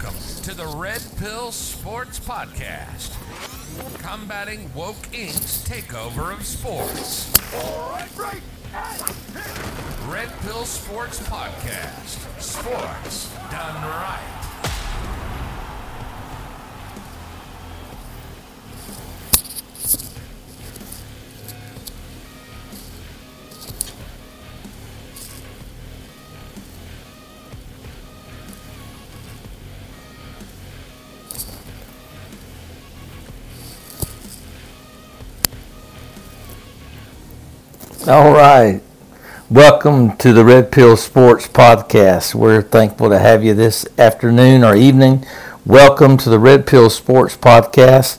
Welcome to the Red Pill Sports Podcast, combating woke Inc.'s takeover of sports. Red Pill Sports Podcast, sports done right. All right. Welcome to the Red Pill Sports Podcast. We're thankful to have you this afternoon or evening. Welcome to the Red Pill Sports Podcast.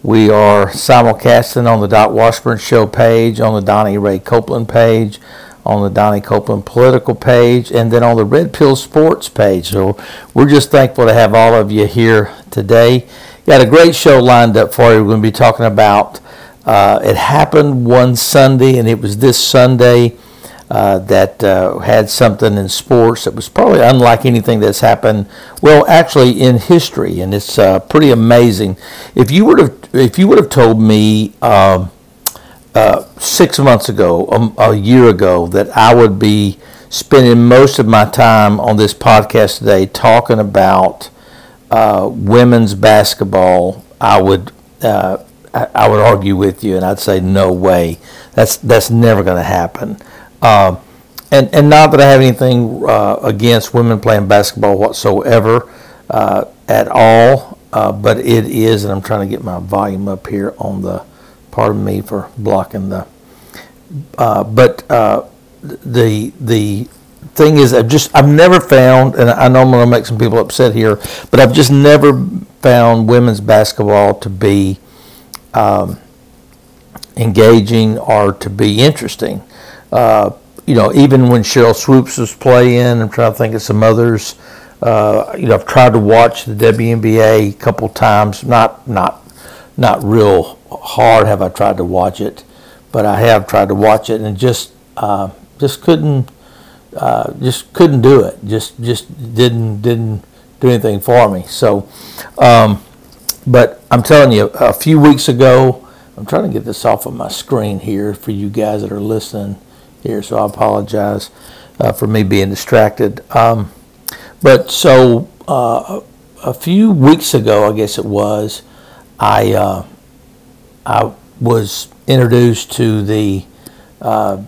We are simulcasting on the Doc Washburn Show page, on the Donnie Ray Copeland page, on the Donnie Copeland political page, and then on the Red Pill Sports page. So we're just thankful to have all of you here today. Got a great show lined up for you. We're going to be talking about uh, it happened one Sunday, and it was this Sunday uh, that uh, had something in sports that was probably unlike anything that's happened. Well, actually, in history, and it's uh, pretty amazing. If you would have, if you would have told me um, uh, six months ago, um, a year ago, that I would be spending most of my time on this podcast today talking about uh, women's basketball, I would I, would argue with you, and I'd say no way. That's that's never going to happen. Uh, and and not that I have anything uh, against women playing basketball whatsoever uh, at all, uh, but it is, and I'm trying to get my volume up here on the. Pardon me for blocking the. Uh, but uh, the the thing is, I've just I've never found, and I know I'm going to make some people upset here, but I've just never found women's basketball to be um, engaging or to be interesting. Uh, you know, even when Sheryl Swoopes was playing, I'm trying to think of some others. Uh, you know, I've tried to watch the WNBA a couple times. Not not not real hard have I tried to watch it, but I have tried to watch it and just uh, just couldn't uh, just couldn't do it. Just just didn't didn't do anything for me. So. Um, but I'm telling you, a few weeks ago, I'm trying to get this off of my screen here for you guys that are listening here, so I apologize uh, for me being distracted. Um, but so uh, a few weeks ago, I guess it was, I uh, I was introduced to the uh,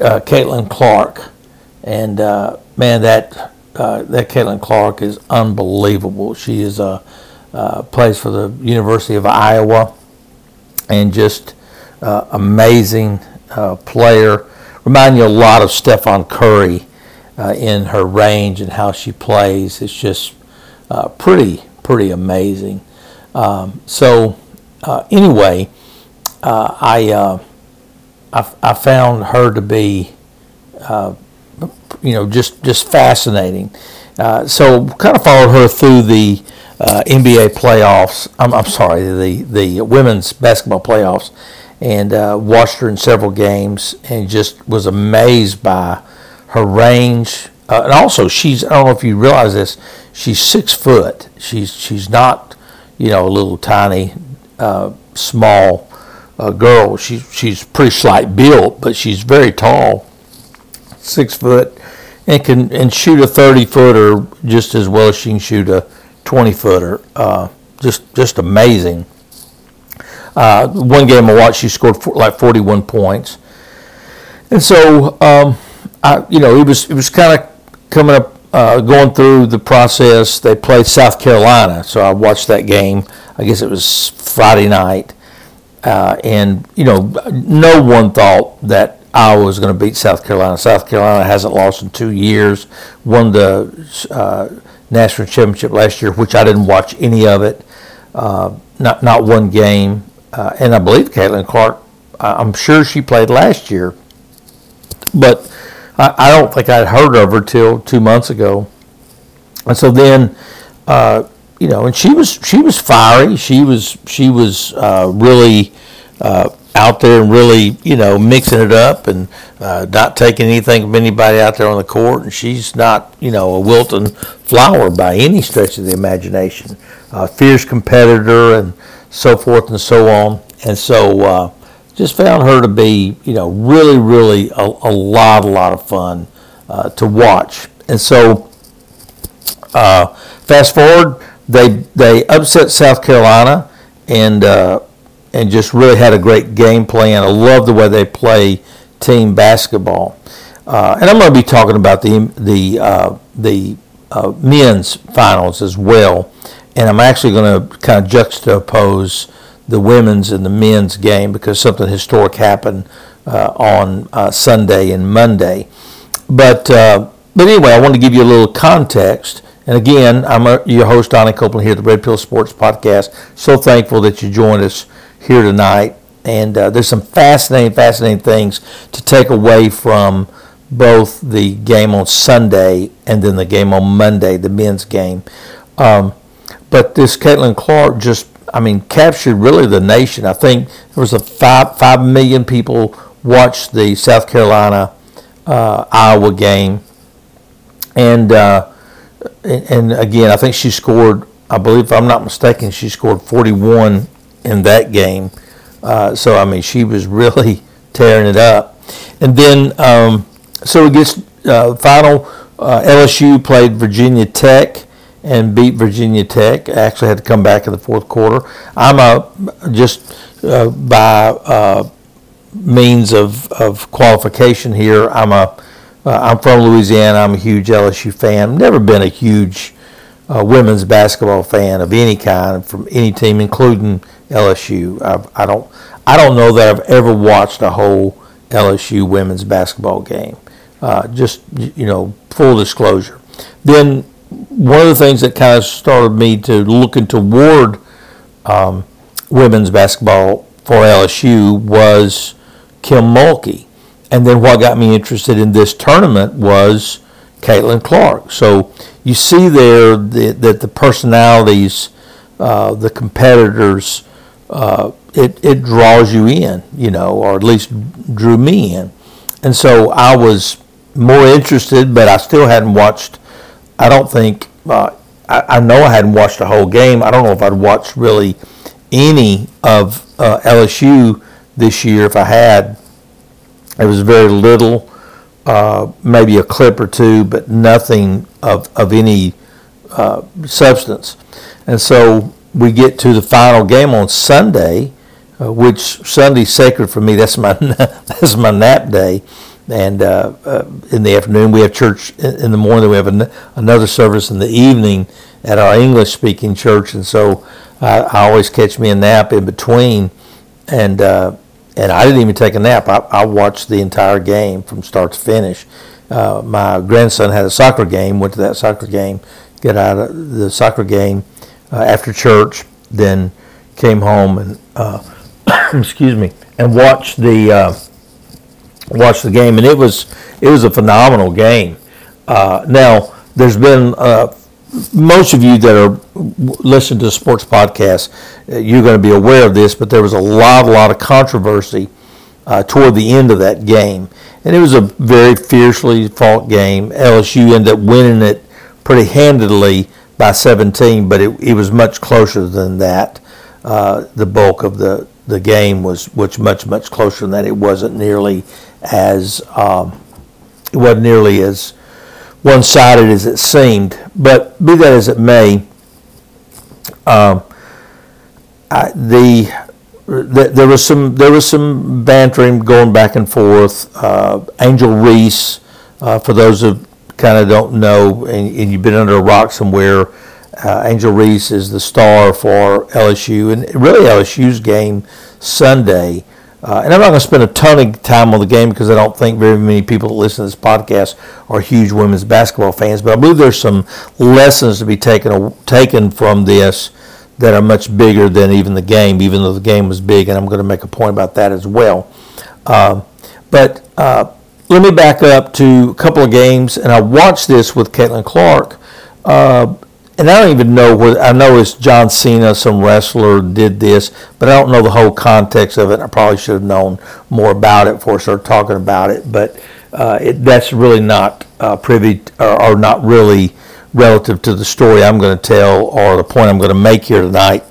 uh, Caitlin Clark, and uh, man, that that Caitlin Clark is unbelievable. She is a uh, plays for the University of Iowa, and just uh, amazing uh, player. Remind you a lot of Stephen Curry uh, in her range and how she plays. It's just uh, pretty, pretty amazing. Um, so anyway, I, I, I found her to be, you know, just just fascinating. So kind of followed her through the uh, NBA playoffs. I'm, I'm, sorry, the the women's basketball playoffs, and uh, watched her in several games, and just was amazed by her range. Uh, and also, she's I don't know if you realize this. She's six foot. She's she's not, you know, a little tiny, uh, small uh, girl. She's she's pretty slight built, but she's very tall, six foot, and can and shoot a thirty footer just as well as she can shoot a 20 footer. Uh, just just amazing. Uh, one game I watched, she scored for, like 41 points, and so um, I, you know, it was it was kind of coming up, uh, going through the process. They played South Carolina, so I watched that game. I guess it was Friday night, uh, and you know, no one thought that Iowa was going to beat South Carolina. South Carolina hasn't lost in two years. Won the uh, national championship last year, which I didn't watch any of it, uh, not not one game. Uh, and I believe Caitlin Clark, I'm sure she played last year, but I, I, don't think I'd heard of her till two months ago. And so then, uh, you know, and she was she was fiery. She was she was uh, really uh, out there and really, you know, mixing it up and uh, not taking anything from anybody out there on the court. And she's not, you know, a wilting flower by any stretch of the imagination. Uh, fierce competitor and so forth and so on. And so uh, just found her to be, you know, really, really a, a lot, a lot of fun uh, to watch. And so uh, fast forward, they they upset South Carolina and uh, and just really had a great game plan. I love the way they play team basketball. Uh, and I'm going to be talking about the the uh, the uh, men's finals as well. And I'm actually going to kind of juxtapose the women's and the men's game because something historic happened uh, on uh, Sunday and Monday. But uh, but anyway, I want to give you a little context. And again, I'm your host, Donnie Copeland, here at the Red Pill Sports Podcast. So thankful that you joined us here tonight. And uh, there's some fascinating, fascinating things to take away from both the game on Sunday and then the game on Monday, the men's game. Um, but this Caitlin Clark just, I mean, captured really the nation. I think there was a five five million people watched the South Carolina uh, Iowa game, and, uh, and and again, I think she scored. I believe, if I'm not mistaken, she scored 41 in that game. Uh, so I mean, she was really tearing it up. And then, um, so it gets uh, final. Uh, LSU played Virginia Tech and beat Virginia Tech. Actually, had to come back in the fourth quarter. I'm a just uh, by uh, means of, of qualification here. I'm a am from Louisiana. I'm a huge LSU fan. Never been a huge uh, women's basketball fan of any kind from any team, including LSU. I've, I don't I don't know that I've ever watched a whole LSU women's basketball game. Uh, just you know, full disclosure. Then one of the things that kind of started me to looking toward um, women's basketball for LSU was Kim Mulkey. And then what got me interested in this tournament was Caitlin Clark. So you see there that, that the personalities, uh, the competitors, uh, it, it draws you in, you know, or at least drew me in. And so I was more interested, but I still hadn't watched, I don't think, uh, I, I, know I hadn't watched a whole game. I don't know if I'd watched really any of uh, LSU this year. If I had, it was very little, uh, maybe a clip or two, but nothing of, of any uh, substance. And so we get to the final game on Sunday, uh, which Sunday's sacred for me. That's my that's my nap day, and uh, uh, in the afternoon we have church in the morning. We have an, another service in the evening at our English speaking church, and so I, I, always catch me a nap in between, and uh, and I didn't even take a nap. I, I watched the entire game from start to finish. Uh, my grandson had a soccer game. Went to that soccer game. Get out of the soccer game uh, after church, then came home and uh, excuse me and watched the uh, watched the game, and it was it was a phenomenal game. Uh, now there's been uh, most of you that are listening to sports podcast, uh, you're going to be aware of this, but there was a lot, a lot of controversy toward the end of that game, and it was a very fiercely fought game. LSU ended up winning it pretty handedly by 17, but it, it was much closer than that. Uh, the bulk of the, the game was, was much, much closer than that. It wasn't nearly as um, it wasn't nearly as one-sided as it seemed. But be that as it may, um, I, the, the, there was some there was some bantering going back and forth. Uh, Angel Reese, uh, for those of kind of don't know and, and, you've been under a rock somewhere, uh, Angel Reese is the star for LSU and really LSU's game Sunday. Uh, and I'm not going to spend a ton of time on the game because I don't think very many people that listen to this podcast are huge women's basketball fans. But I believe there's some lessons to be taken taken from this that are much bigger than even the game, even though the game was big. And I'm going to make a point about that as well. Uh, but uh, let me back up to a couple of games, and I watched this with Caitlin Clark, uh, and I don't even know what I know it's John Cena, some wrestler did this, but I don't know the whole context of it. I probably should have known more about it before I started talking about it. But uh, it, that's really not uh, privy or, or, not really relative to the story I'm going to tell or the point I'm going to make here tonight.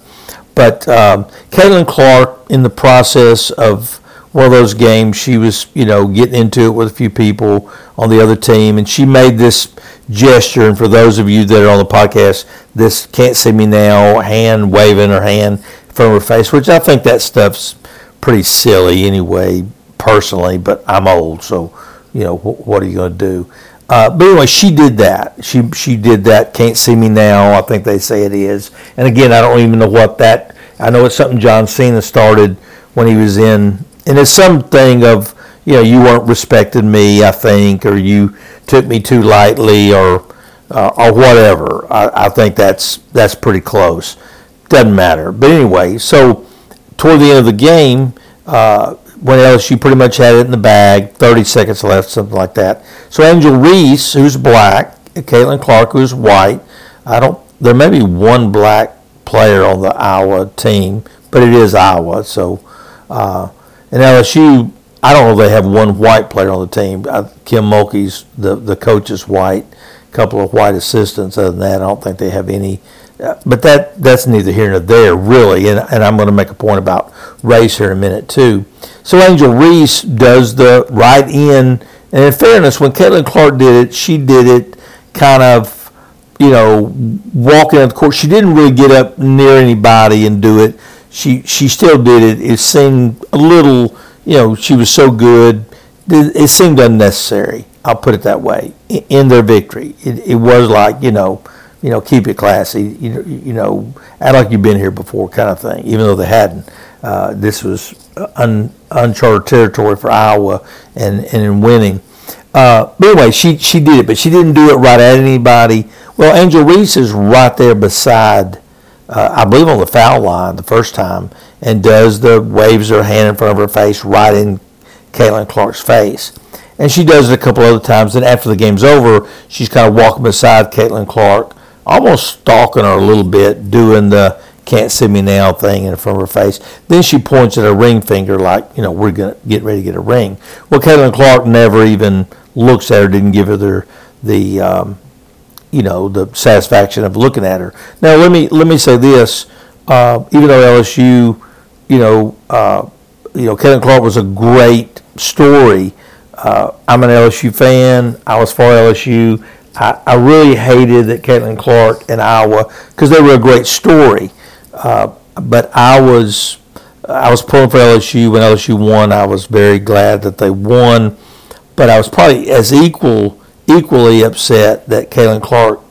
But um, Caitlin Clark, in the process of one of those games, she was you know getting into it with a few people on the other team, and she made this gesture. And for those of you that are on the podcast, this can't see me now, hand waving her hand from her face, which I think that stuff's pretty silly anyway, personally. But I'm old, so you know what are you going to do? Uh, but anyway, she did that. She she did that. Can't see me now. I think they say it is. And again, I don't even know what that. I know it's something John Cena started when he was in, and it's something of you know you weren't respecting me. I think, or you took me too lightly or uh, or whatever. I, I, think that's that's pretty close. Doesn't matter. But anyway, so toward the end of the game, uh, when LSU pretty much had it in the bag, 30 seconds left, something like that. So Angel Reese, who's black, Caitlin Clark, who's white. I don't. There may be one black player on the Iowa team, but it is Iowa. So, uh, and LSU I don't know if they have one white player on the team. Kim Mulkey's the the coach is white. A couple of white assistants. Other than that, I don't think they have any. Uh, but that that's neither here nor there, really. And, and I'm going to make a point about race here in a minute too. So Angel Reese does the right in, and in fairness, when Caitlin Clark did it, she did it kind of, you know, walking at the court. She didn't really get up near anybody and do it. She she still did it. It seemed a little you know, she was so good. It seemed unnecessary. I'll put it that way. In their victory, it, it was like you know, you know, keep it classy. You, you know, act like you've been here before, kind of thing. Even though they hadn't, uh, this was un, uncharted territory for Iowa, and and in winning. Uh, but anyway, she she did it, but she didn't do it right at anybody. Well, Angel Reese is right there beside uh, I believe on the foul line the first time, and does the waves her hand in front of her face right in Caitlin Clark's face. And she does it a couple other times. Then after the game's over, she's kind of walking beside Caitlin Clark, almost stalking her a little bit, doing the can't see me now thing in front of her face. Then she points at her ring finger like, you know, we're going to get ready to get a ring. Well, Caitlin Clark never even looks at her, didn't give her the, the um, you know the satisfaction of looking at her. Now let me let me say this: uh, even though LSU, you know, uh, you know, Caitlin Clark was a great story. Uh, I'm an LSU fan. I was for LSU. I, I really hated that Caitlin Clark and Iowa because they were a great story. Uh, but I was I was pulling for LSU when LSU won. I was very glad that they won, but I was probably as equal equally upset that Caitlin Clark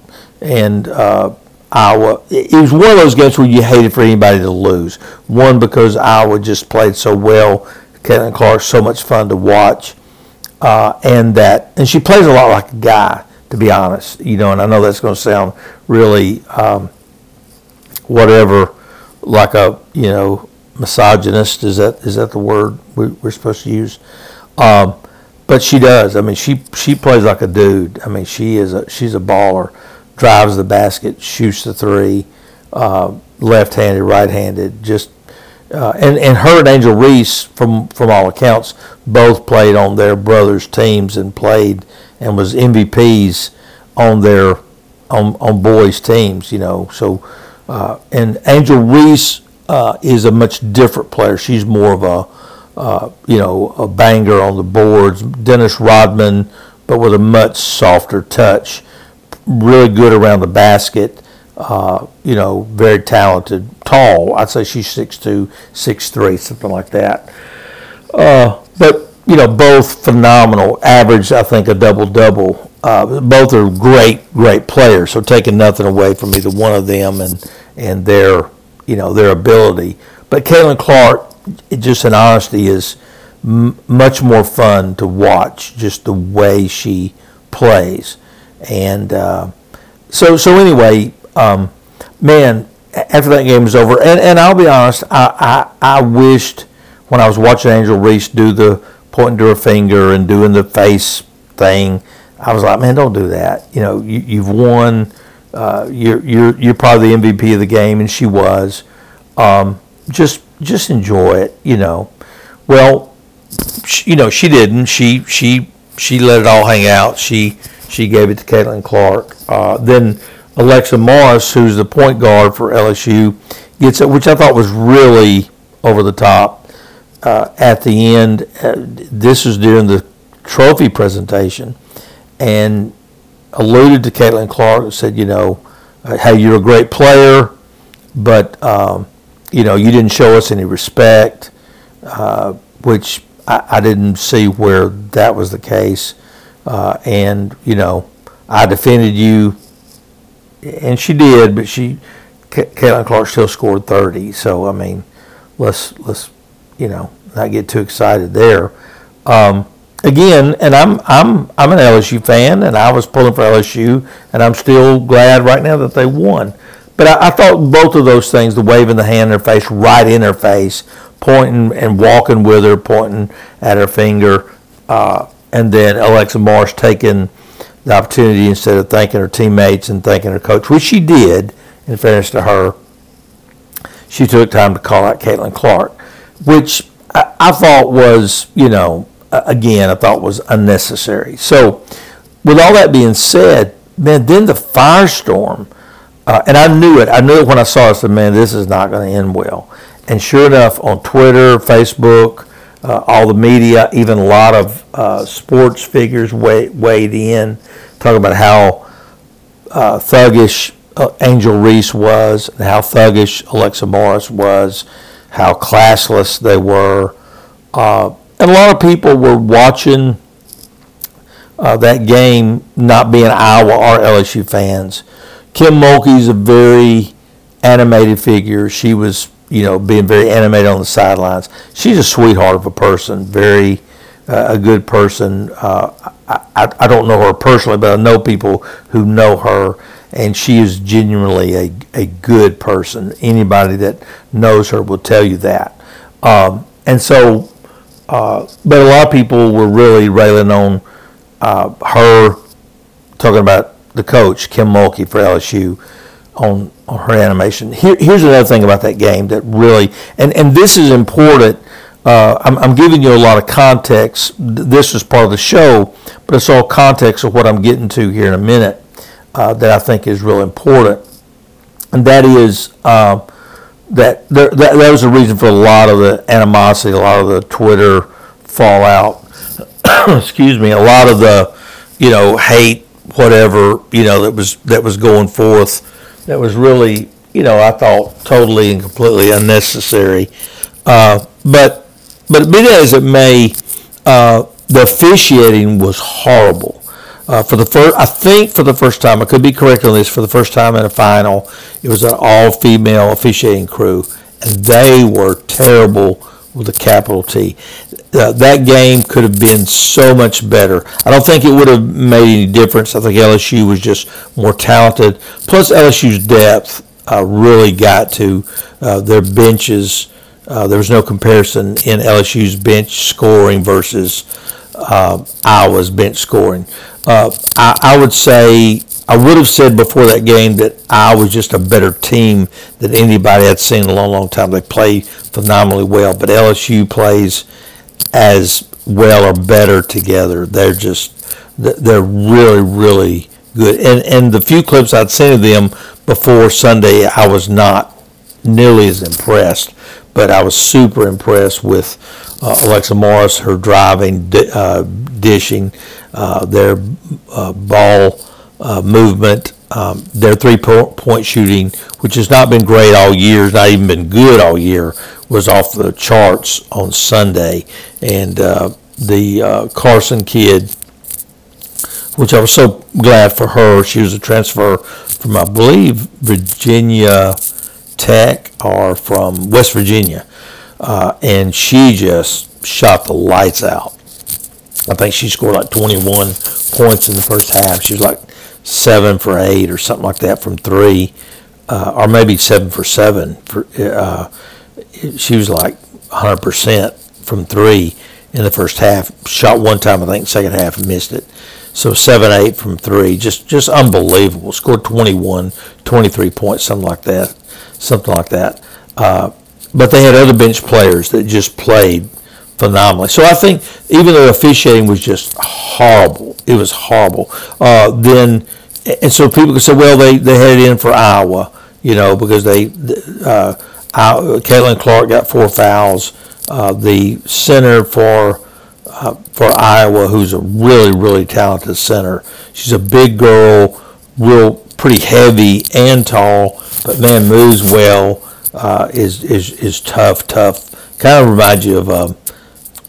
and uh, Iowa. It was one of those games where you hated for anybody to lose. One because Iowa just played so well. Caitlin Clark so much fun to watch, uh, and that and she plays a lot like a guy, to be honest. You know, and I know that's going to sound really um, whatever, like a you know misogynist. Is that is that the word we, are supposed to use? Um, but she does. I mean, she she plays like a dude. I mean, she is a she's a baller. Drives the basket, shoots the three, uh, left-handed, right-handed. Just uh, and and her and Angel Reese, from from all accounts, both played on their brothers' teams and played and was MVPs on their on on boys' teams. You know, so uh, and Angel Reese uh, is a much different player. She's more of a uh, you know, a banger on the boards. Dennis Rodman, but with a much softer touch. Really good around the basket. Uh, you know, very talented. Tall. I'd say she's 6'2", 6'3", something like that. Uh, but, you know, both phenomenal. Average, I think, a double-double. Uh, both are great, great players. So taking nothing away from either one of them and, and their, you know, their ability. But Caitlin Clark, just in honesty is m- much more fun to watch just the way she plays and uh, so so anyway um, man after that game was over and, and I'll be honest I, I, I wished when I was watching Angel Reese do the pointing to her finger and doing the face thing I was like man don't do that you know you, you've won uh, you're you're you're probably the MVP of the game, and she was. Um, just just enjoy it, you know. Well, she, you know she didn't. She she she let it all hang out. She she gave it to Caitlin Clark. Uh, then Alexa Morris, who's the point guard for LSU, gets it, which I thought was really over the top. Uh, at the end, uh, this was during the trophy presentation, and alluded to Caitlin Clark and said, you know, uh, hey, you're a great player, but um, you know you didn't show us any respect, uh, which I, I, didn't see where that was the case, uh, and you know I defended you, and she did, but she Caitlin Clark still scored 30. So I mean, let's let's you know not get too excited there. Um, again, and I'm I'm I'm an LSU fan, and I was pulling for LSU, and I'm still glad right now that they won. But I, I thought both of those things, the waving the hand in her face, right in her face, pointing and walking with her, pointing at her finger, uh, and then Alexa Morris taking the opportunity instead of thanking her teammates and thanking her coach, which she did, in fairness to her, she took time to call out Caitlin Clark, which I, I thought was, you know, again, I thought was unnecessary. So, with all that being said, man, then the firestorm, uh, and I knew it. I knew it when I saw it. I said, man, this is not going to end well. And sure enough, on Twitter, Facebook, uh, all the media, even a lot of uh, sports figures weighed, weighed in, talking about how uh, thuggish uh, Angel Reese was, and how thuggish Alexa Morris was, how classless they were. Uh, and a lot of people were watching uh, that game not being Iowa or LSU fans. Kim Mulkey's a very animated figure. She was, you know, being very animated on the sidelines. She's a sweetheart of a person, very uh, a good person. Uh, I, I don't know her personally, but I know people who know her, and she is genuinely a, a good person. Anybody that knows her will tell you that. Um, and so, uh, but a lot of people were really railing on uh, her, talking about the coach, Kim Mulkey for LSU, on, on her animation. Here, here's another thing about that game that really, and, and this is important. Uh, I'm, I'm, giving you a lot of context. This is part of the show, but it's all context of what I'm getting to here in a minute uh, that I think is real important. And that is uh, that, there, that that was the reason for a lot of the animosity, a lot of the Twitter fallout. excuse me, a lot of the you know hate, whatever you know that was that was going forth. That was really you know I thought totally and completely unnecessary. Uh, but but be that as it may, uh, the officiating was horrible. Uh, for the first, I think for the first time, I could be correct on this. For the first time in a final, it was an all-female officiating crew, and they were terrible with a capital T. Uh, that game could have been so much better. I don't think it would have made any difference. I think LSU was just more talented. Plus, LSU's depth uh, really got to uh, their benches. Uh, there was no comparison in LSU's bench scoring versus uh, Iowa's bench scoring. Uh, I, I would say I would have said before that game that I was just a better team than anybody I'd seen in a long, long time. They play phenomenally well, but LSU plays as well or better together. They're just they're really, really good. And and the few clips I'd seen of them before Sunday, I was not nearly as impressed, but I was super impressed with uh, Alexa Morris, her driving, uh, dishing, uh, their uh, ball uh, movement, um, their three-point shooting, which has not been great all year, not even been good all year, was off the charts on Sunday. And uh, the uh, Carson kid, which I was so glad for her, she was a transfer from, I believe, Virginia Tech or from West Virginia. Uh, and she just shot the lights out. I think she scored like 21 points in the first half. She was like seven for eight or something like that from three, uh, or maybe seven for seven. For uh, she was like 100% from three in the first half. Shot one time, I think, second half, missed it. So 7 8 from three. Just just unbelievable. Scored 21, 23 points, something like that. Something like that. Uh, but they had other bench players that just played phenomenally. So I think even though officiating was just horrible, it was horrible. Uh, then, and so people could say, well, they, they had it in for Iowa, you know, because they, uh, Caitlin Clark got four fouls. Uh, the center for uh, for Iowa, who's a really really talented center. She's a big girl, real pretty heavy and tall, but man moves well. Uh, is is is tough, tough. Kind of reminds you of um,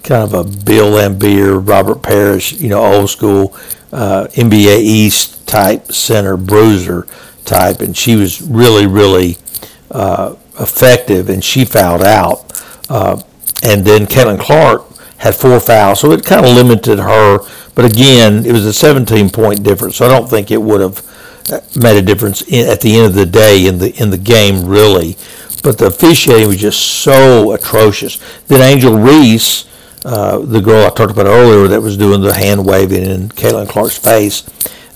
kind of a Bill Laimbeer, Robert Parish, you know, old school uh, NBA East type center, bruiser type, and she was really really uh, effective, and she fouled out. Uh, and then Caitlin Clark had four fouls, so it kind of limited her. But again, it was a 17 point difference, so I don't think it would have uh, made a difference in, at the end of the day in the in the game really. But the officiating was just so atrocious. Then Angel Reese, uh, the girl I talked about earlier that was doing the hand waving in Caitlin Clark's face,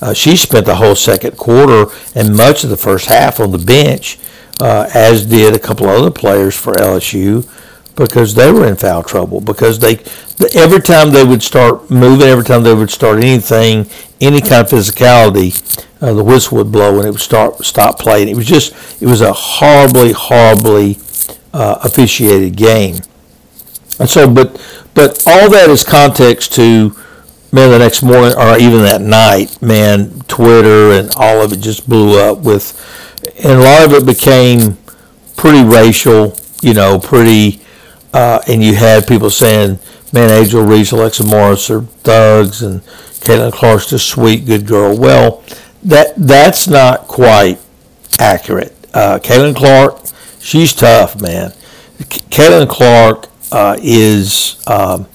uh, she spent the whole second quarter and much of the first half on the bench, uh, as did a couple of other players for LSU because they were in foul trouble because they every time they would start moving every time they would start anything any kind of physicality uh, the whistle would blow and it would start stop playing it was just it was a horribly horribly uh, officiated game and so but but all that is context to man the next morning or even that night man twitter and all of it just blew up with and a lot of it became pretty racial you know pretty uh, and you had people saying, man, Angel Reese, Alexa Morris are thugs, and Caitlin Clark's a sweet, good girl. Well, that that's not quite accurate. Uh, Caitlin Clark, she's tough, man. Caitlin Clark uh, is um,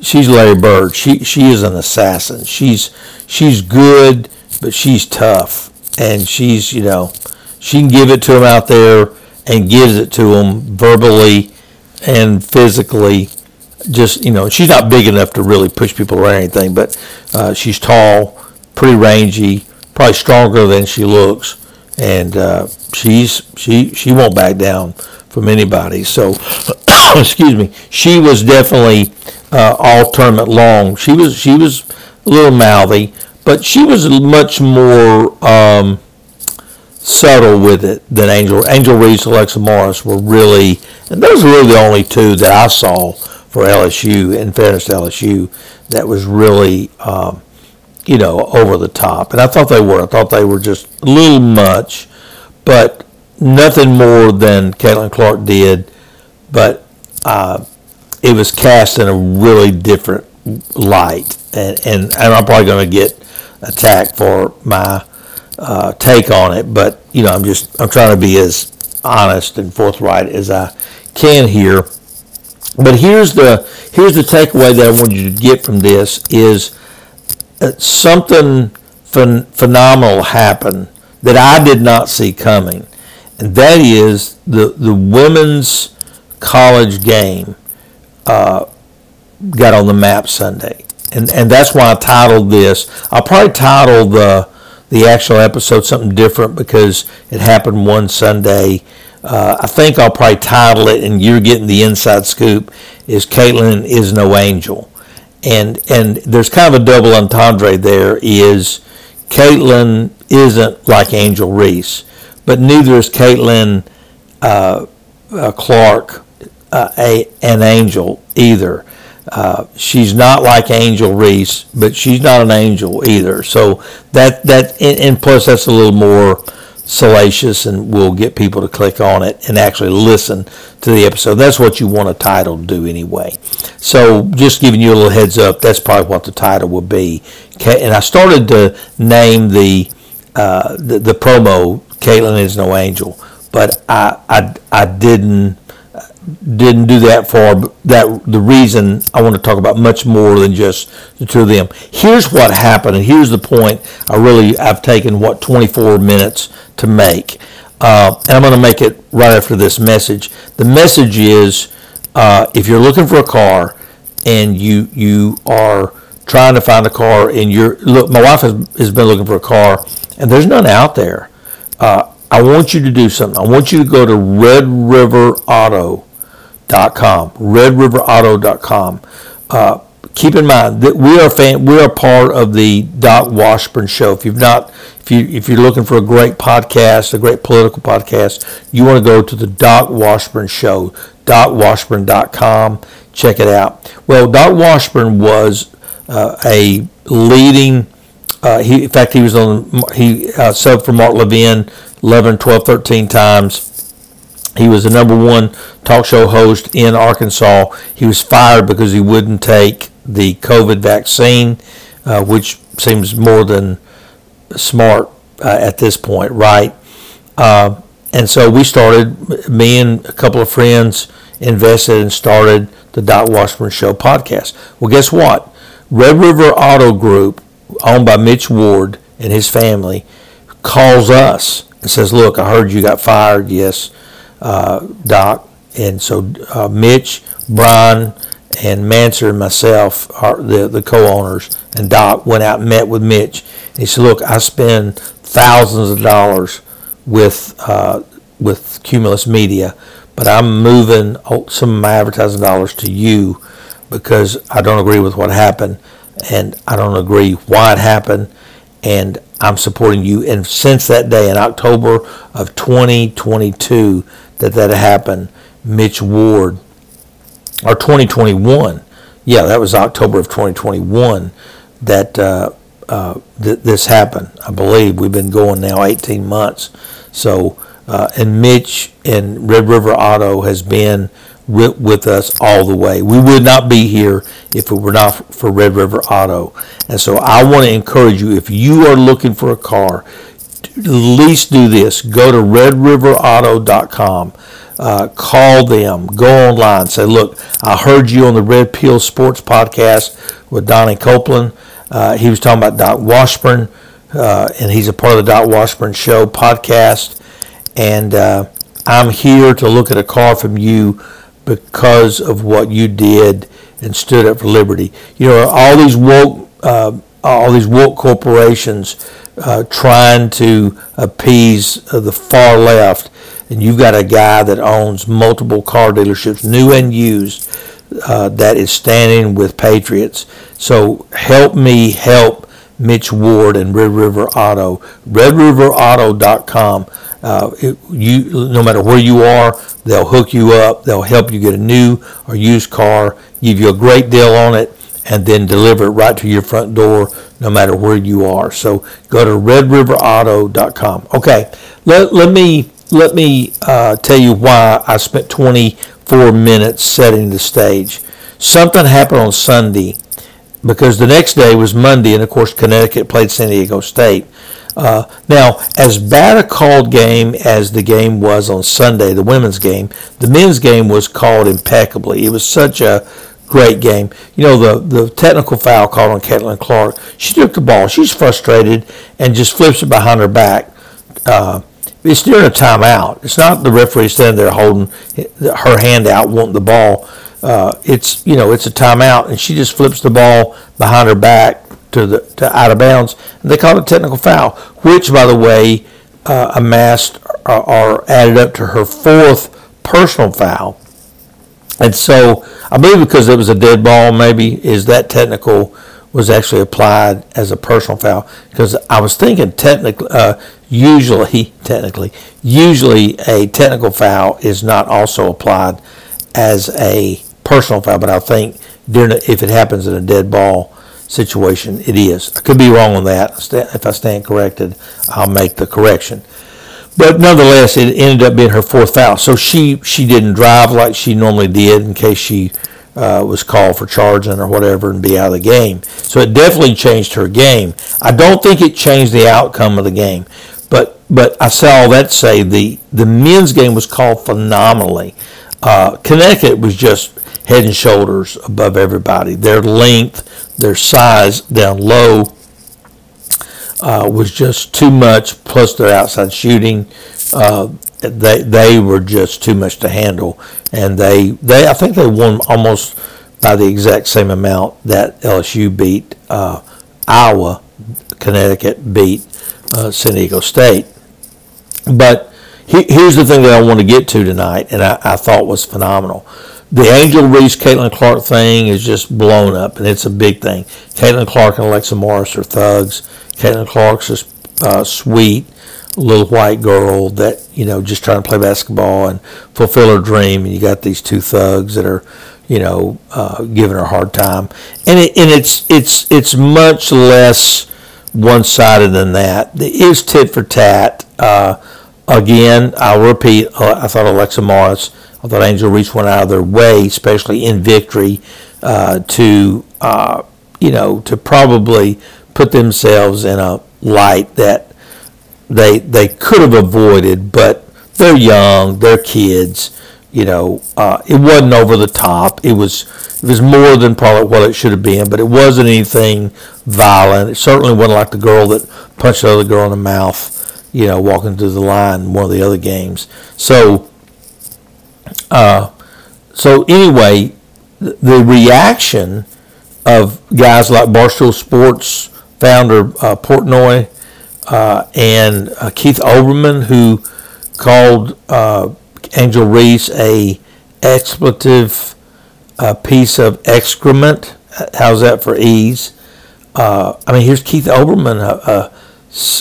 she's Larry Bird. She she is an assassin. She's she's good, but she's tough, and she's you know she can give it to him out there and gives it to him verbally and physically just you know she's not big enough to really push people or anything but uh, she's tall pretty rangy probably stronger than she looks and uh, she's she she won't back down from anybody so excuse me she was definitely uh, all tournament long she was she was a little mouthy but she was much more um, subtle with it than Angel. Angel Reese, Alexa Morris were really, and those were really the only two that I saw for LSU. In fairness to LSU, that was really, um, you know, over the top. And I thought they were. I thought they were just a little much, but nothing more than Caitlin Clark did. But uh, it was cast in a really different light, and and, and I'm probably going to get attacked for my uh, take on it, but you know, I'm just I'm trying to be as honest and forthright as I can here. But here's the here's the takeaway that I want you to get from this is something ph- phenomenal happened that I did not see coming, and that is the the women's college game uh, got on the map Sunday, and and that's why I titled this. I'll probably title the the actual episode something different because it happened one Sunday. Uh, I think I'll probably title it, and you're getting the inside scoop. Is Caitlin is no angel, and and there's kind of a double entendre there. Is Caitlin isn't like Angel Reese, but neither is Caitlin uh, uh, Clark uh, a, an angel either. Uh, she's not like Angel Reese, but she's not an angel either. So that that and, plus that's a little more salacious, and we'll get people to click on it and actually listen to the episode. That's what you want a title to do anyway. So just giving you a little heads up, that's probably what the title would be. And I started to name the uh, the, the promo "Caitlin is no angel," but I I, I didn't didn't do that for that the reason I want to talk about much more than just the two of them. Here's what happened, and here's the point. I really I've taken what 24 minutes to make, uh, and I'm going to make it right after this message. The message is, uh, if you're looking for a car, and you you are trying to find a car in your look. My wife has, has been looking for a car, and there's none out there. Uh, I want you to do something. I want you to go to redriverauto.com. Redriverauto.com. Uh, keep in mind that we are fan, we are part of the Doc Washburn show. If you've not, if you if you're looking for a great podcast, a great political podcast, you want to go to the Doc Washburn show, docwashburn.com. Check it out. Well, Doc Washburn was uh, a leading. Uh, he, in fact, he was on. He uh, for Mark Levin 11, 12, 13 times. He was the number one talk show host in Arkansas. He was fired because he wouldn't take the COVID vaccine, uh, which seems more than smart uh, at this point, right? Uh, and so we started, me and a couple of friends invested and started the Doc Washburn Show podcast. Well, guess what? Red River Auto Group, owned by Mitch Ward and his family, calls us and says, "Look, I heard you got fired. Yes, uh, Doc." And so uh, Mitch, Brian, and Manser and myself, are the the co-owners, and Doc went out and met with Mitch. And he said, "Look, I spend thousands of dollars with uh, with Cumulus Media, but I'm moving some of my advertising dollars to you." because I don't agree with what happened and I don't agree why it happened and I'm supporting you. And since that day in October of 2022 that that happened, Mitch Ward, or 2021, yeah, that was October of 2021 that uh, uh, th- this happened. I believe we've been going now 18 months. So, uh, and Mitch and Red River Auto has been with, with us all the way. We would not be here if it were not for Red River Auto. And so I want to encourage you if you are looking for a car, at least do this. Go to redriverauto.com. Uh, call them, go online, say, Look, I heard you on the Red Pill Sports podcast with Donnie Copeland. Uh, he was talking about Doc Washburn, uh, and he's a part of the Doc Washburn Show podcast. And uh, I'm here to look at a car from you because of what you did and stood up for liberty. You know, all these woke, uh, all these woke corporations uh, trying to appease uh, the far left, and you've got a guy that owns multiple car dealerships, new and used, uh, that is standing with patriots. So help me help Mitch Ward and Red River Auto. RedRiverAuto.com. Uh, you, no matter where you are, they'll hook you up. They'll help you get a new or used car, give you a great deal on it, and then deliver it right to your front door, no matter where you are. So go to RedRiverAuto.com. Okay, let, let me let me uh, tell you why I spent 24 minutes setting the stage. Something happened on Sunday because the next day was Monday, and of course Connecticut played San Diego State. Uh, now, as bad a called game as the game was on Sunday, the women's game, the men's game was called impeccably. It was such a great game. You know, the, the technical foul called on Caitlin Clark, she took the ball. She's frustrated and just flips it behind her back. Uh, it's during a timeout. It's not the referee standing there holding her hand out, wanting the ball. Uh, it's you know it's a timeout, and she just flips the ball behind her back to the to out of bounds, and they called it a technical foul, which, by the way, uh, amassed or, or added up to her fourth personal foul. And so I believe because it was a dead ball, maybe is that technical was actually applied as a personal foul. Because I was thinking technically, uh, usually technically, usually a technical foul is not also applied as a personal foul, but I think during if it happens in a dead ball situation, it is. I could be wrong on that. If I stand corrected, I'll make the correction. But nonetheless, it ended up being her fourth foul. So she she didn't drive like she normally did in case she uh, was called for charging or whatever and be out of the game. So it definitely changed her game. I don't think it changed the outcome of the game. But but I all that say the the men's game was called phenomenally. Uh, Connecticut was just head and shoulders above everybody. Their length, their size down low uh, was just too much. Plus their outside shooting, uh, they they were just too much to handle. And they they I think they won almost by the exact same amount that LSU beat uh, Iowa. Connecticut beat uh, San Diego State. But he, here's the thing that I want to get to tonight, and I, I thought was phenomenal. The Angel Reese Caitlin Clark thing is just blown up, and it's a big thing. Caitlin Clark and Alexa Morris are thugs. Caitlin Clark's a uh, sweet little white girl that you know just trying to play basketball and fulfill her dream, and you got these two thugs that are you know uh, giving her a hard time, and it, and it's it's it's much less one sided than that. It is tit for tat. Uh, again, I'll repeat. Uh, I thought Alexa Morris, I thought Angel Reese went out of their way, especially in victory, uh, to uh, you know to probably put themselves in a light that they they could have avoided, but they're young, they're kids. You know, uh, it wasn't over the top. It was it was more than probably what it should have been, but it wasn't anything violent. It certainly wasn't like the girl that punched the other girl in the mouth, you know, walking through the line in one of the other games. So, uh, so anyway, the reaction of guys like Barstool Sports founder uh, Portnoy uh, and uh, Keith Olbermann, who called uh, Angel Reese a expletive uh, piece of excrement. How's that for ease? Uh, I mean, here's Keith Olbermann, a, a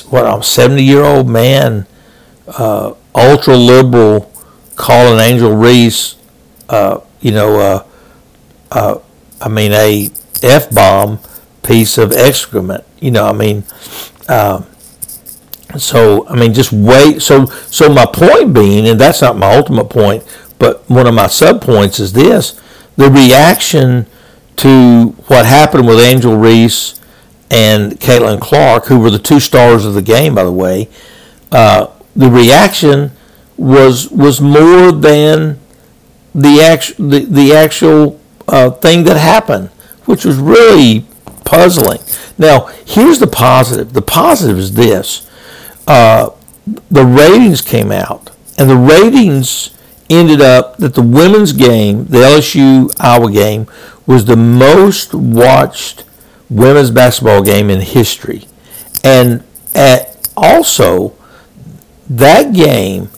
what a 70 year old man, ultra liberal, calling Angel Reese, uh, you know, uh, uh, I mean, a f bomb piece of excrement. You know, I mean, um, so I mean, just wait. So, so my point being, and that's not my ultimate point, but one of my sub points is this: the reaction to what happened with Angel Reese and Caitlin Clark, who were the two stars of the game, by the way, uh, the reaction was was more than the actual the, the actual uh, thing that happened, which was really puzzling. Now, here's the positive. The positive is this: uh, the ratings came out, and the ratings ended up that the women's game, the LSU Iowa game, was the most watched women's basketball game in history. And at also, that game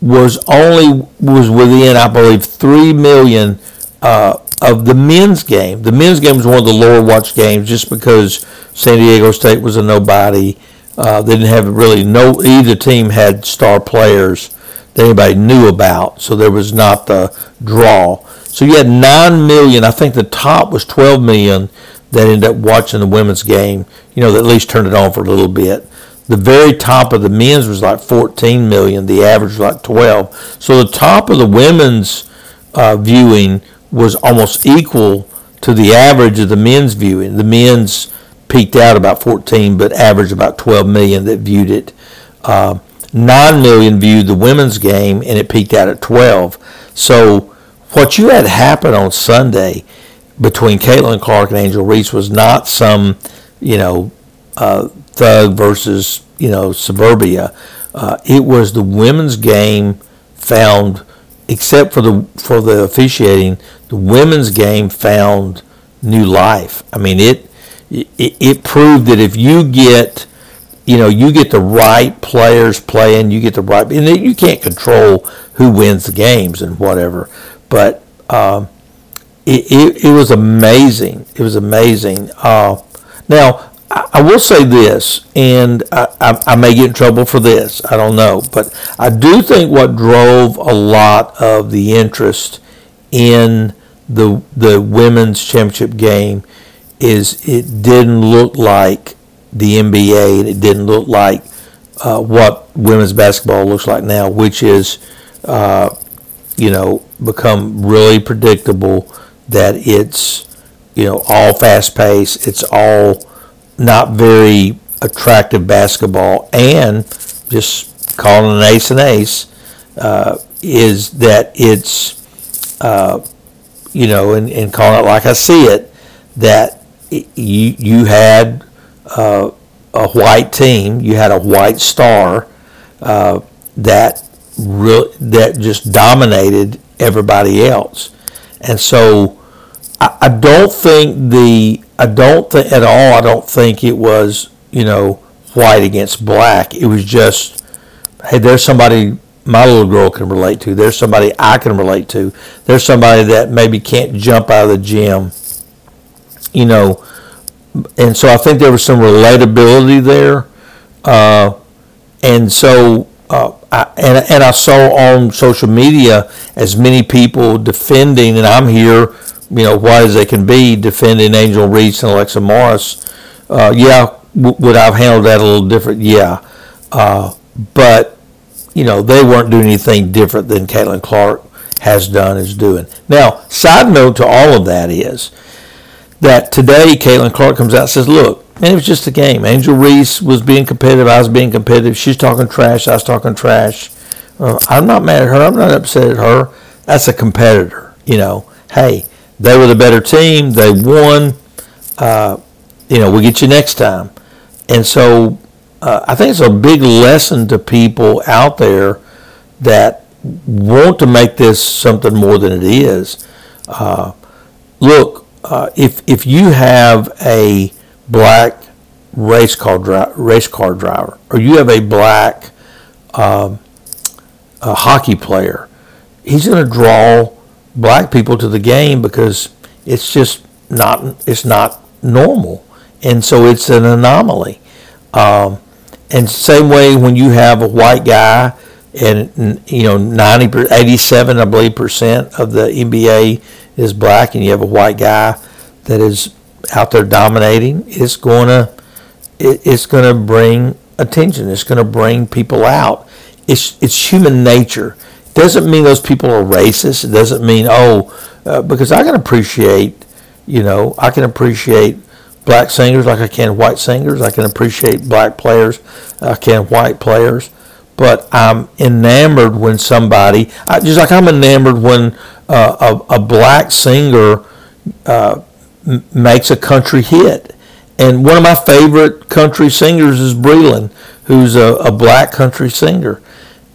was only was within, I believe, three million uh, of the men's game. The men's game was one of the lower watched games just because San Diego State was a nobody. Uh, they didn't have really no either team had star players that anybody knew about, so there was not the draw. So you had nine million. I think the top was twelve million that ended up watching the women's game. You know, that at least turned it on for a little bit. The very top of the men's was like 14 million. The average was like 12. So the top of the women's uh, viewing was almost equal to the average of the men's viewing. The men's peaked out about 14, but averaged about 12 million that viewed it. Uh, 9 million viewed the women's game, and it peaked out at 12. So what you had happen on Sunday between Caitlin Clark and Angel Reese was not some, you know, uh, thug versus, you know, suburbia. Uh, it was the women's game found, except for the for the officiating, the women's game found new life. I mean, it it, it proved that if you get you know, you get the right players playing, you get the right, and you can't control who wins the games and whatever. But um, it, it, it, was amazing. It was amazing. Uh, now, I, will say this, and I, I, I, may get in trouble for this. I don't know. But I do think what drove a lot of the interest in the, the women's championship game is it didn't look like the NBA, and it didn't look like uh, what women's basketball looks like now, which is, uh, you know, become really predictable. That it's, you know, all fast paced. It's all not very attractive basketball, and just calling an ace an ace uh, is that it's, uh, you know, and, and calling it like I see it, that you you had uh, a white team. You had a white star uh, that re- that just dominated everybody else, and so I, don't think the I don't think at all. I don't think it was you know white against black. It was just hey, there's somebody my little girl can relate to. There's somebody I can relate to. There's somebody that maybe can't jump out of the gym. You know, and so I think there was some relatability there. Uh, and so uh, I, and, and I saw on social media as many people defending, and I'm here, you know, white as they can be, defending Angel Reese and Alexa Morris. Uh, yeah, w- would I have handled that a little different? Yeah. Uh, but, you know, they weren't doing anything different than Caitlin Clark has done, is doing. Now, side note to all of that is that today Caitlin Clark comes out and says, look, and it was just a game. Angel Reese was being competitive. I was being competitive. She's talking trash. I was talking trash. Uh, I'm not mad at her. I'm not upset at her. That's a competitor. You know, hey, they were the better team. They won. Uh, you know, we'll get you next time. And so uh, I think it's a big lesson to people out there that want to make this something more than it is. Uh, look, uh, if if you have a black race car dri- race car driver, or you have a black um, a hockey player, he's going to draw black people to the game because it's just not it's not normal, and so it's an anomaly. Um, and same way when you have a white guy, and you know 90 87 I believe percent of the NBA is black, and you have a white guy that is out there dominating, it's going to it's going to bring attention. It's going to bring people out. It's it's human nature. Doesn't mean those people are racist. It doesn't mean oh uh, because I can appreciate you know I can appreciate black singers like I can white singers. I can appreciate black players. I can white players. But I'm enamored when somebody, I, just like I'm enamored when uh, a, a black singer uh, makes a country hit. And one of my favorite country singers is Breland, who's a, a black country singer.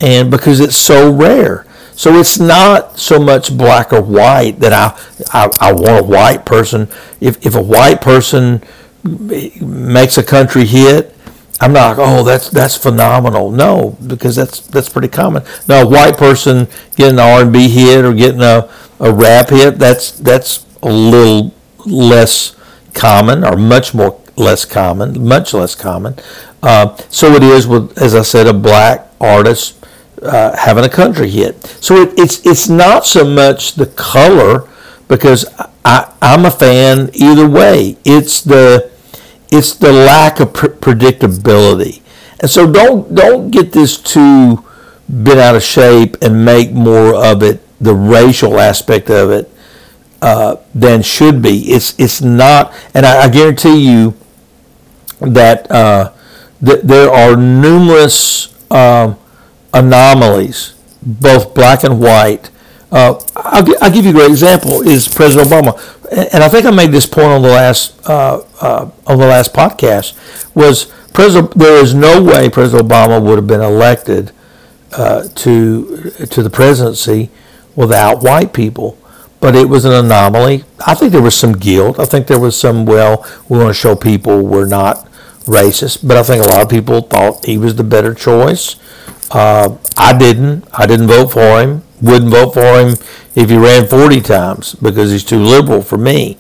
And because it's so rare. So it's not so much black or white that I, I, I want a white person. If, if a white person makes a country hit, I'm not oh, that's that's phenomenal. No, because that's that's pretty common. Now, a white person getting an R&B hit or getting a, a rap hit, that's that's a little less common, or much more less common, much less common. Uh, so it is with, as I said, a black artist uh, having a country hit. So it, it's it's not so much the color because I, I'm a fan either way. It's the it's the lack of pr- predictability, and so don't don't get this too bent out of shape and make more of it the racial aspect of it uh, than should be. It's it's not, and I, I guarantee you that uh, th- there are numerous um, anomalies, both black and white. Uh, I'll, I'll, give you a great example is President Obama, and I think I made this point on the last uh, uh, on the last podcast was President. There is no way President Obama would have been elected uh, to to the presidency without white people but it was an anomaly. I think there was some guilt. I think there was some, well, we want to show people we're not racist, but I think a lot of people thought he was the better choice. Uh, I didn't. I didn't vote for him. Wouldn't vote for him if he ran 40 times because he's too liberal for me.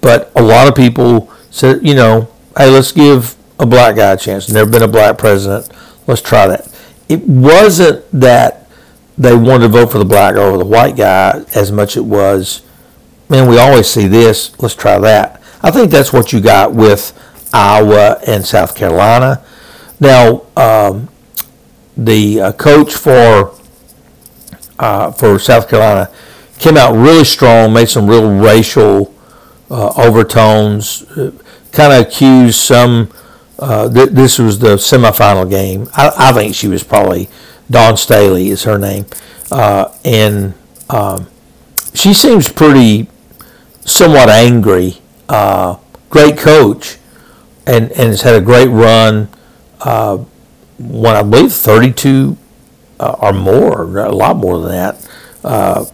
But a lot of people said, you know, hey, let's give a black guy a chance. Never been a black president. Let's try that. It wasn't that they wanted to vote for the black guy over the white guy as much as it was, man, we always see this, let's try that. I think that's what you got with Iowa and South Carolina. Now, um, the uh, coach for uh, for South Carolina came out really strong, made some real racial uh, overtones, uh, kind of accused some. Uh, th- this was the semifinal game. I, I think she was probably Dawn Staley is her name, uh, and um, she seems pretty somewhat angry. Great coach, and and has had a great run. Uh, won I believe 32 uh, or more, a lot more than that. Uh,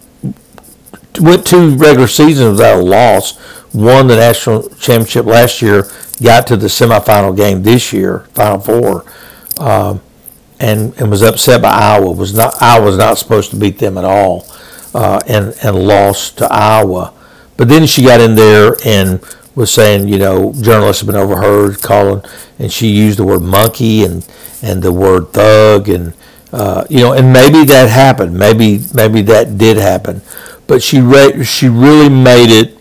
went two regular seasons without a loss. Won the national championship last year. Got to the semifinal game this year, Final Four, um, and and was upset by Iowa. Was not Iowa was not supposed to beat them at all, uh, and and lost to Iowa. But then she got in there and was saying, you know, journalists have been overheard calling, and she used the word monkey and and the word thug and uh, you know, and maybe that happened. Maybe maybe that did happen, but she re- she really made it.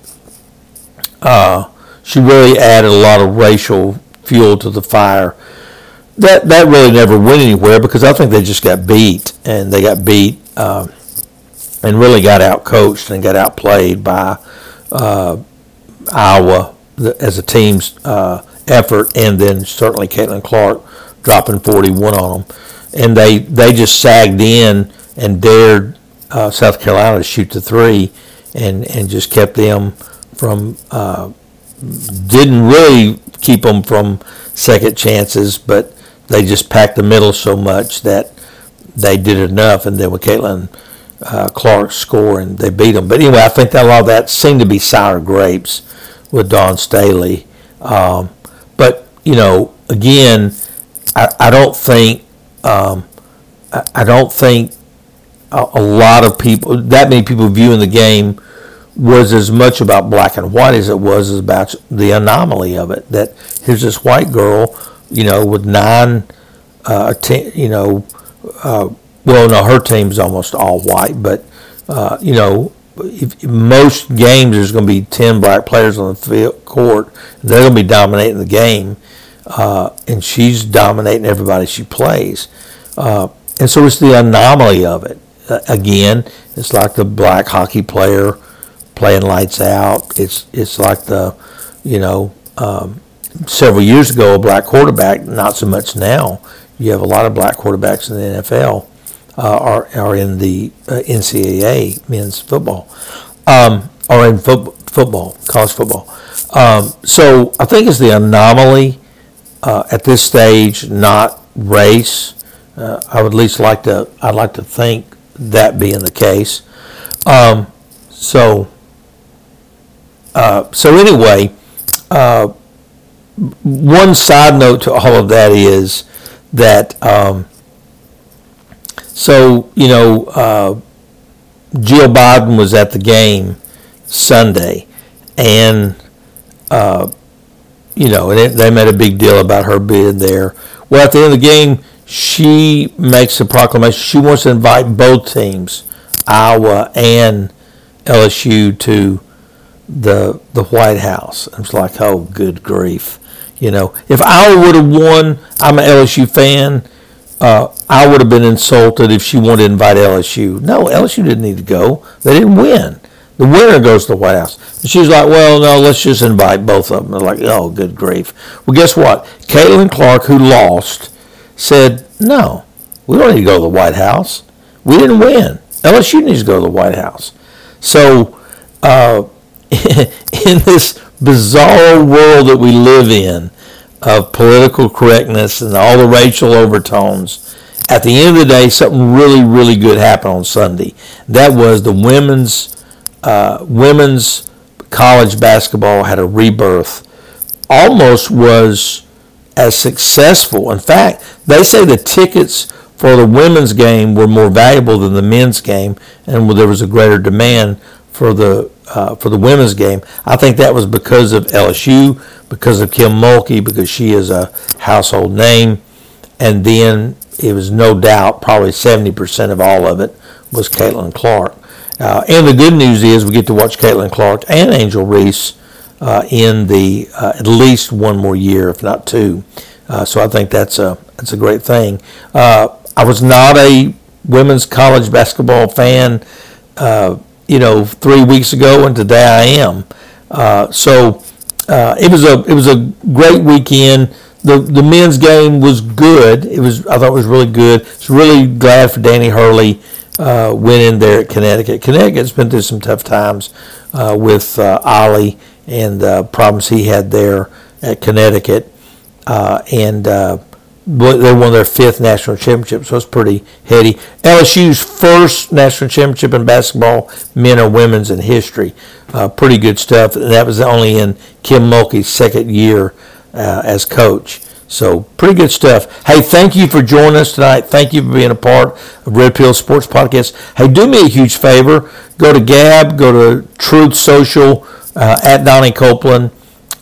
Uh, she really added a lot of racial fuel to the fire. That that really never went anywhere because I think they just got beat and they got beat uh, and really got out coached and got outplayed by uh, Iowa as a team's uh, effort, and then certainly Caitlin Clark dropping 41 on them and they they just sagged in and dared uh, South Carolina to shoot the three, and and just kept them from uh, didn't really keep them from second chances, but they just packed the middle so much that they did enough, and then with Caitlin uh, Clark scoring, they beat them. But anyway, I think that a lot of that seemed to be sour grapes with Dawn Staley. Um, but you know, again, I, I don't think um, I, I, don't think a, a, lot of people, that many people viewing the game, was as much about black and white as it was about the anomaly of it. That here's this white girl, you know, with nine, uh, ten, you know, uh, well, no, her team's almost all white, but uh, you know, if, most games there's going to be ten black players on the field court, they're going to be dominating the game uh, and she's dominating everybody she plays. Uh, and so it's the anomaly of it. Uh, again, it's like the black hockey player playing lights out. It's it's like the, you know, um, several years ago a black quarterback. Not so much now. You have a lot of black quarterbacks in the NFL. Uh, are are in the uh, NCAA men's football, um, or in fo- football, college football. Um, so I think it's the anomaly uh, at this stage not race. Uh, I would at least like to. I'd like to think that being the case. Um, so. Uh, so anyway, uh, one side note to all of that is that. Um, so you know, uh, Jill Biden was at the game Sunday, and uh, you know, and it, they made a big deal about her being there. Well, at the end of the game, she makes a proclamation. She wants to invite both teams, Iowa and LSU, to the the White House. I was like, oh, good grief. You know, if Iowa would have won, I'm an LSU fan. Uh, I would have been insulted if she wanted to invite LSU. No, LSU didn't need to go. They didn't win. The winner goes to the White House. And she's like, well, no, let's just invite both of them. They're like, oh, good grief. Well, guess what? Caitlin Clark, who lost, said, no, we don't need to go to the White House. We didn't win. LSU needs to go to the White House. So, uh, in this bizarre world that we live in of political correctness and all the racial overtones, at the end of the day, something really, really good happened on Sunday. That was the women's uh, women's college basketball had a rebirth, almost was as successful. In fact, they say the tickets for the women's game were more valuable than the men's game, and there was a greater demand for the uh, for the women's game. I think that was because of LSU, because of Kim Mulkey, because she is a household name, and then it was no doubt probably 70% of all of it was Caitlin Clark. Uh, and the good news is we get to watch Caitlin Clark and Angel Reese uh, in the uh, at least one more year, if not two. Uh, so I think that's a that's a great thing. Uh, I was not a women's college basketball fan, uh, you know, three weeks ago, and today I am. so it was a it was a great weekend. The, the men's game was good. It was I thought it was really good. I was really glad for Danny Hurley uh, went in there at Connecticut. Connecticut's been through some tough times uh, with uh, Ollie and the problems he had there at Connecticut. Uh, and uh, they won their fifth national championship, so it's pretty heady. LSU's first national championship in basketball, men or women's, in history. Uh, pretty good stuff. And that was only in Kim Mulkey's second year uh, as coach. So pretty good stuff. Hey, thank you for joining us tonight. Thank you for being a part of Red Pill Sports Podcast. Hey, do me a huge favor. Go to Gab, go to Truth Social uh, at Donnie Copeland,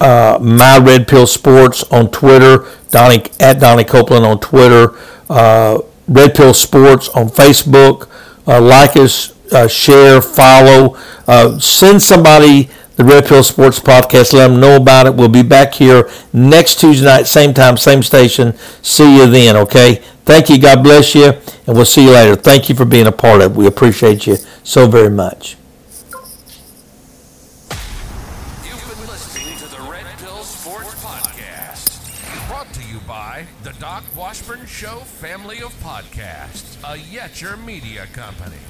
uh, My Red Pill Sports on Twitter, Donnie at Donnie Copeland on Twitter, uh, Red Pill Sports on Facebook. Uh, like us, uh, share, follow, uh, send somebody the Red Pill Sports Podcast. Let them know about it. We'll be back here next Tuesday night, same time, same station. See you then, okay? Thank you. God bless you. And we'll see you later. Thank you for being a part of it. We appreciate you so very much. Doc Washburn Show family of podcasts, a Yetcher media company.